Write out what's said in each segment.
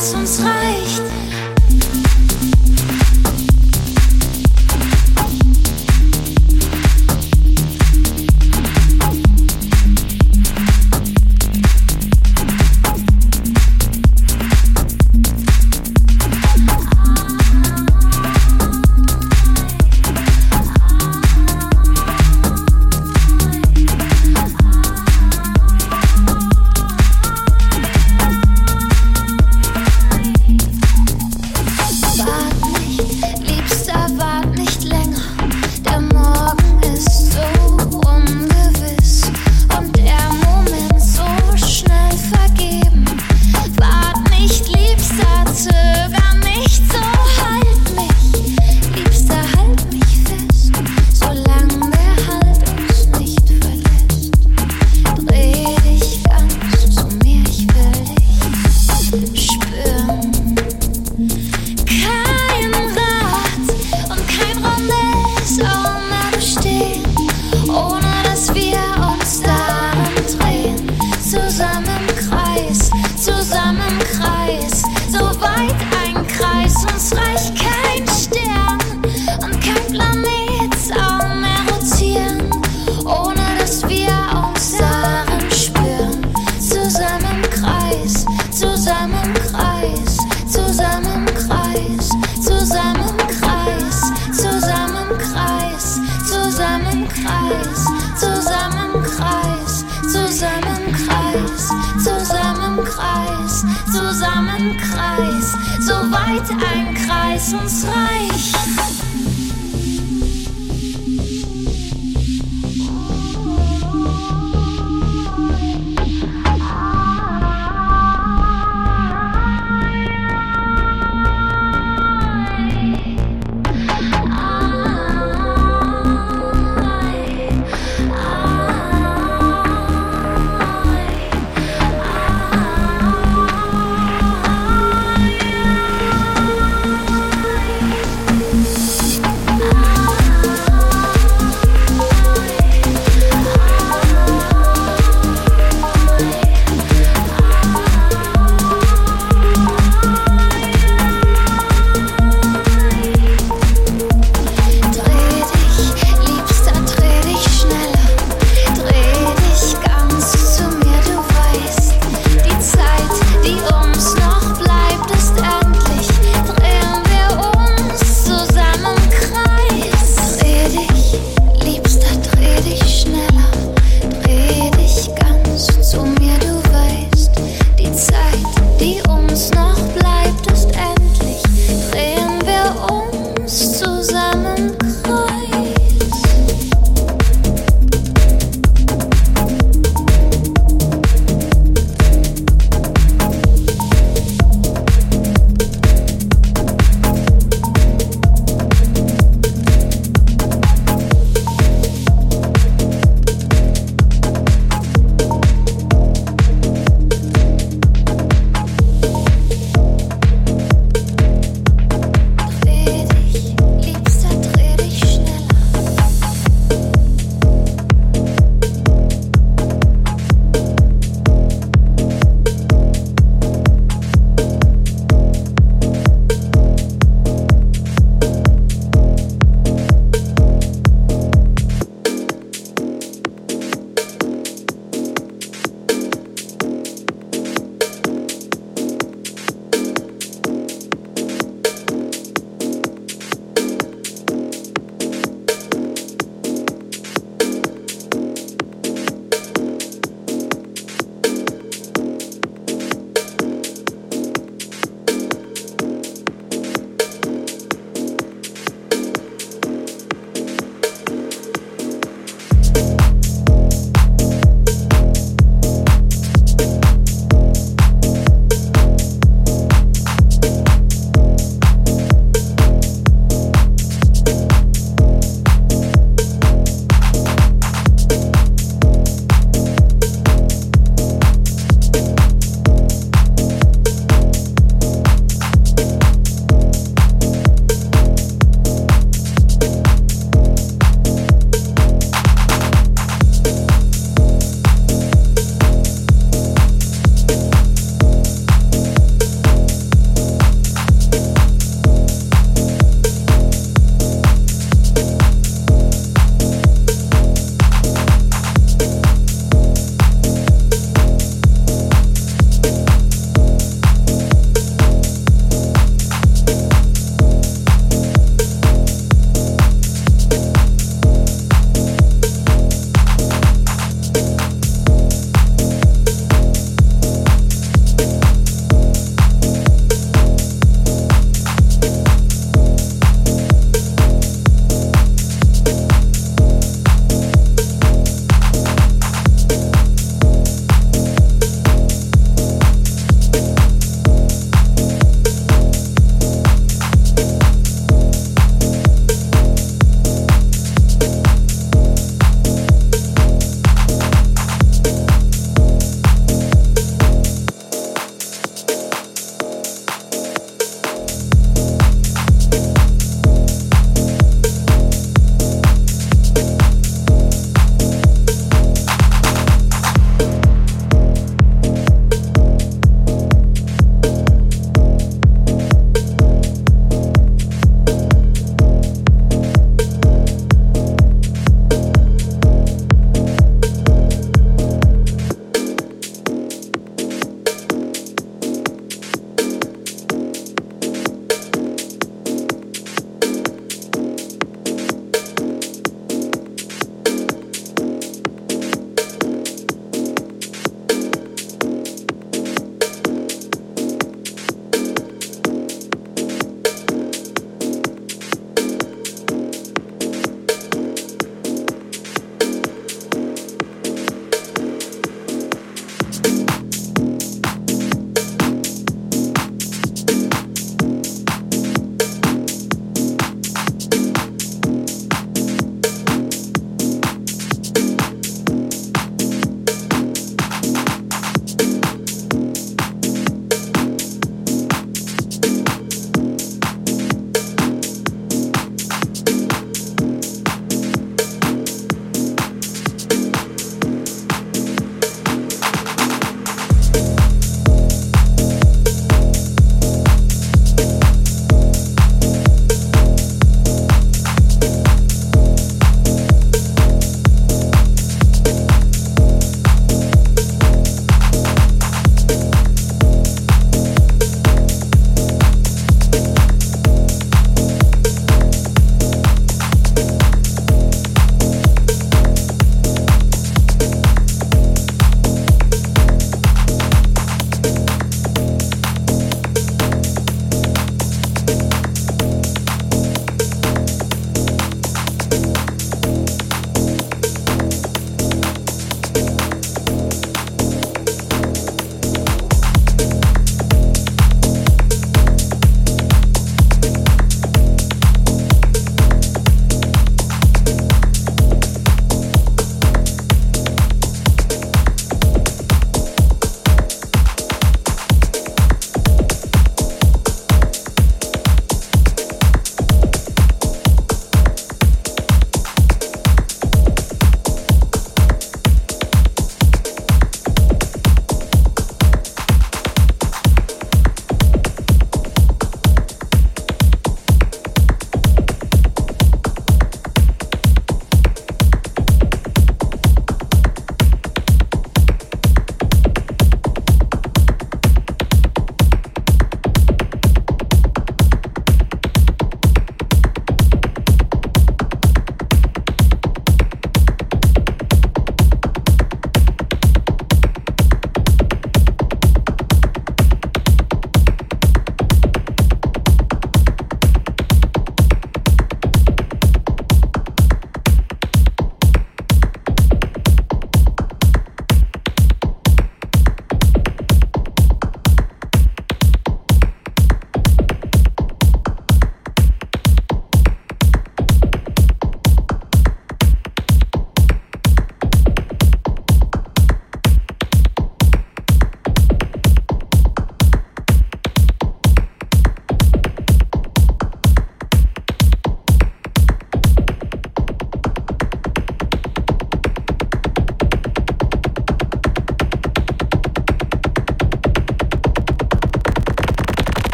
es uns reicht.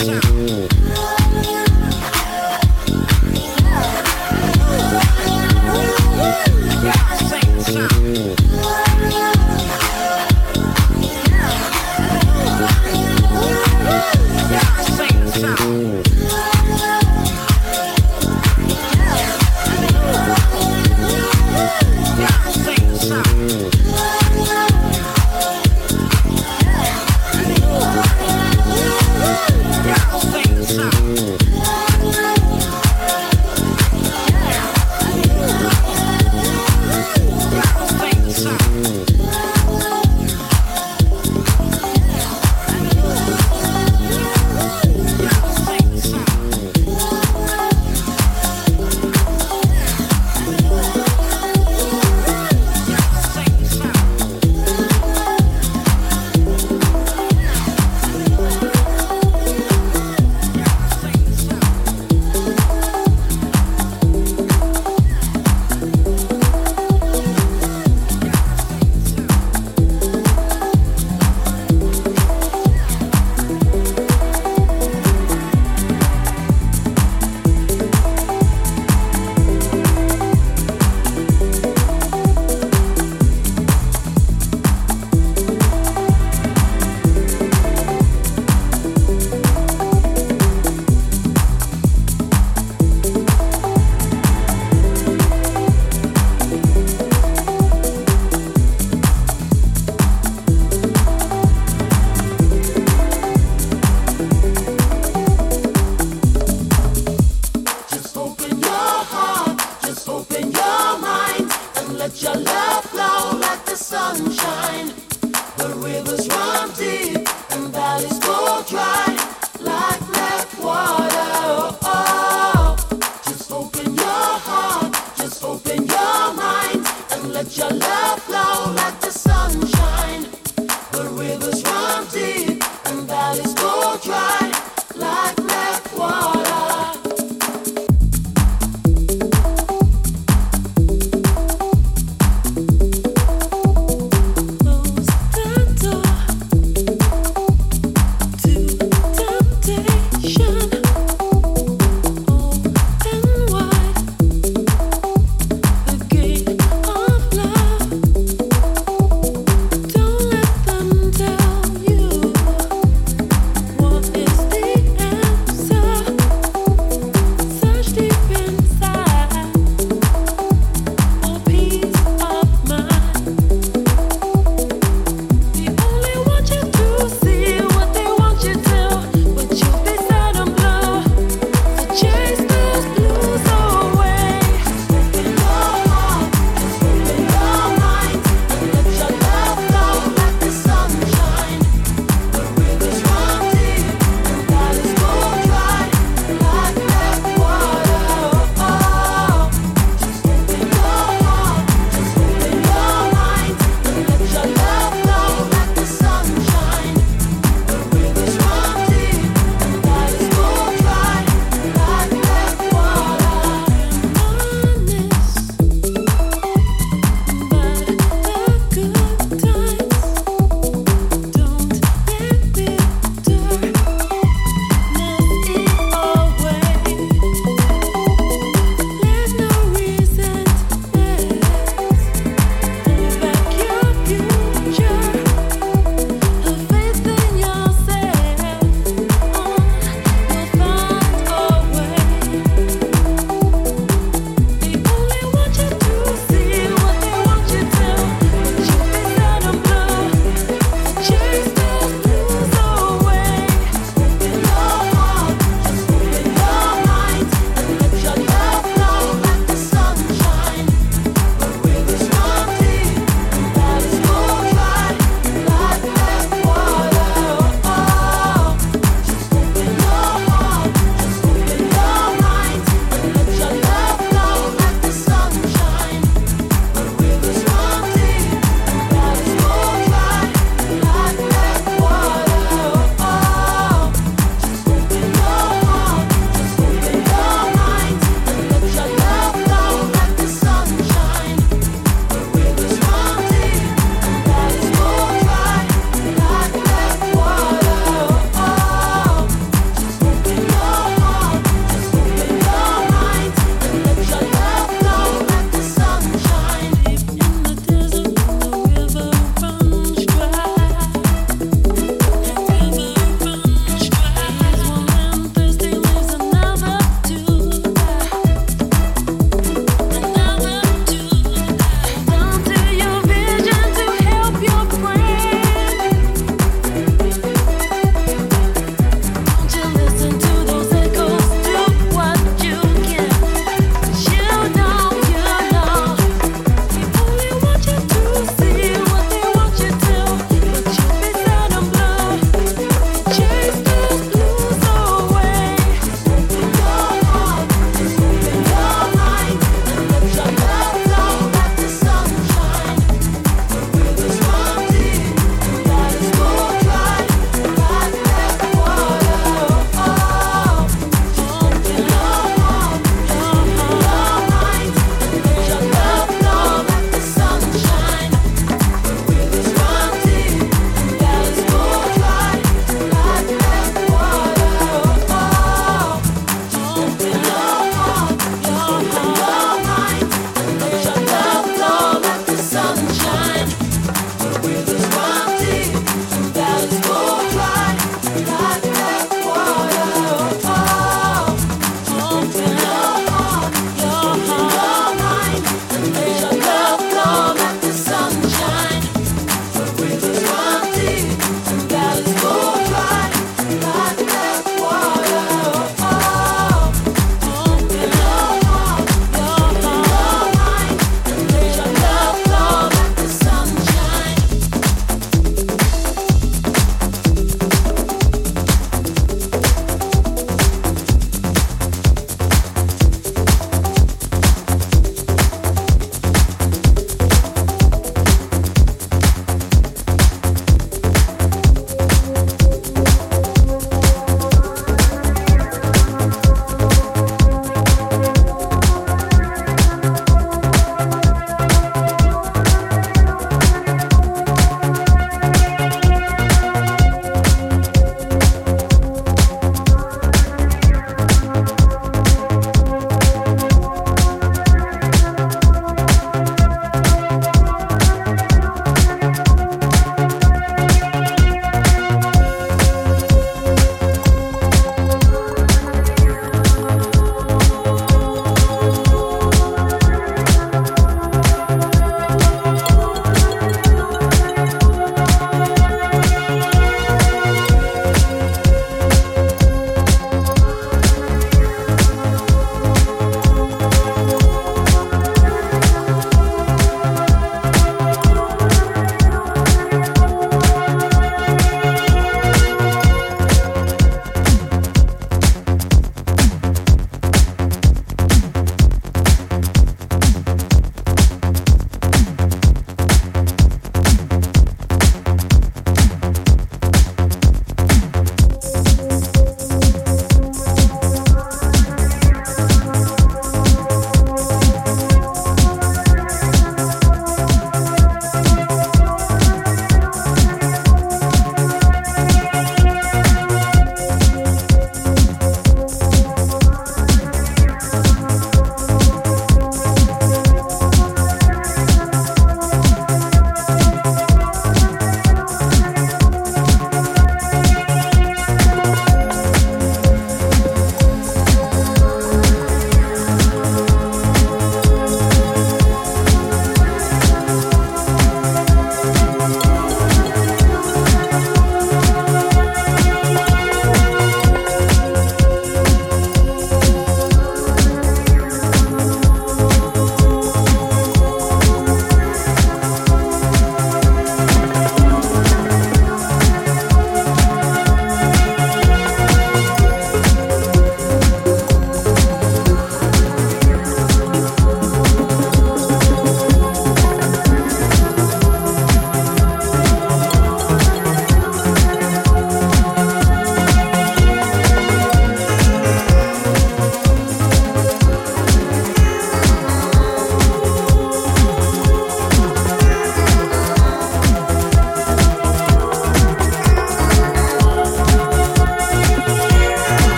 Yeah.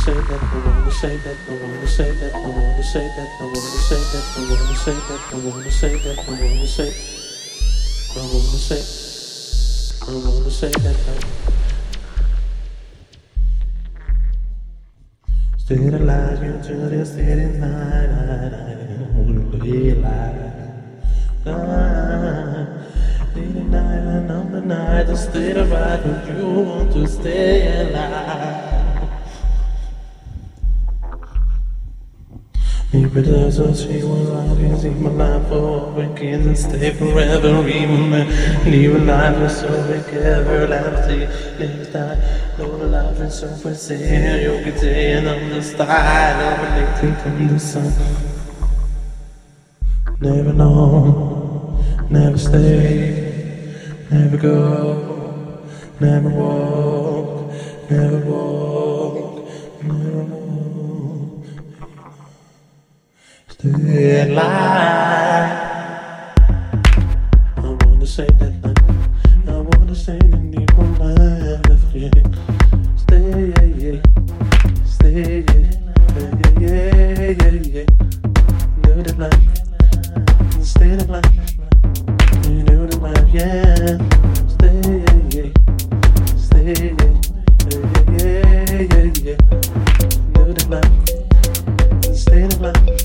say that I wanna say that I wanna say that I wanna say that I wanna say that I wanna say that I wanna say that I wanna say I wanna say I wanna say that no Stayed alive until this dead night I won't be alive. Day night and on the night I stayed alive but you want to stay alive. But I saw she was walking, see my life for over kids and stay forever, even when new life is so big, everlasting. Next time, the life is so for you can say another style of relating from the sun. Never know, never stay, never go, never walk, never walk. Thuyền line I wanna say that line I wanna say that people line yeah. Stay, yeah, yeah Stay, yeah, yeah, yeah, yeah, yeah Do the line Stay the line You do the line, yeah Stay, yeah, yeah Stay, yeah, yeah, yeah, yeah, yeah Do the Stay the line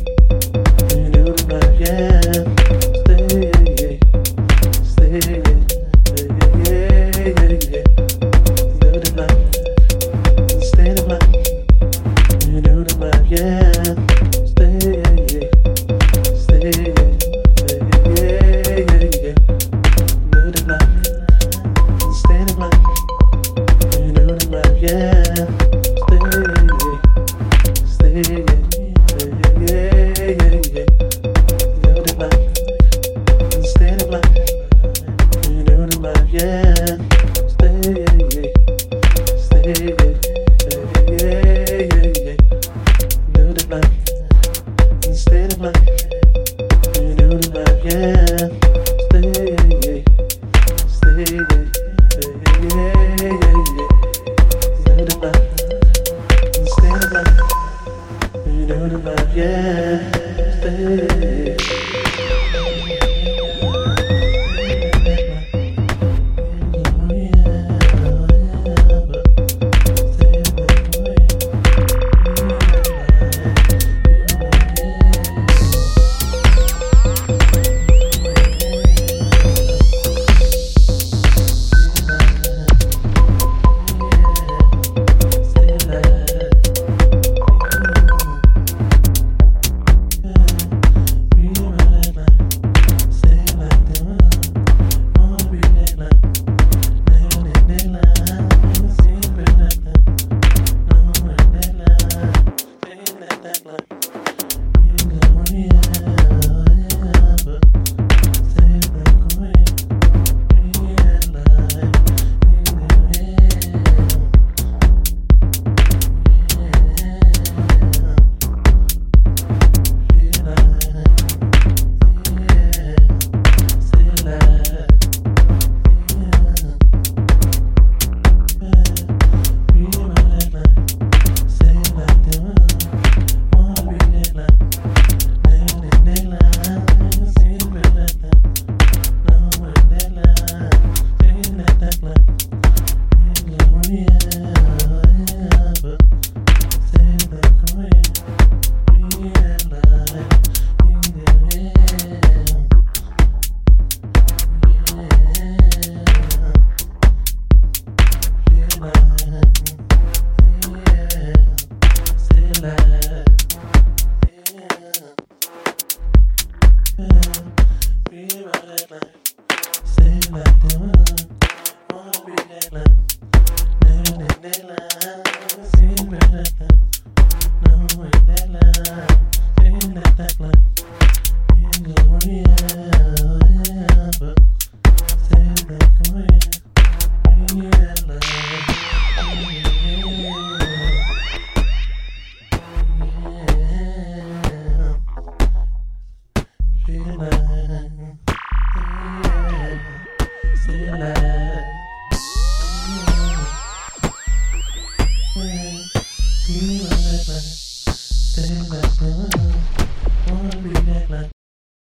Be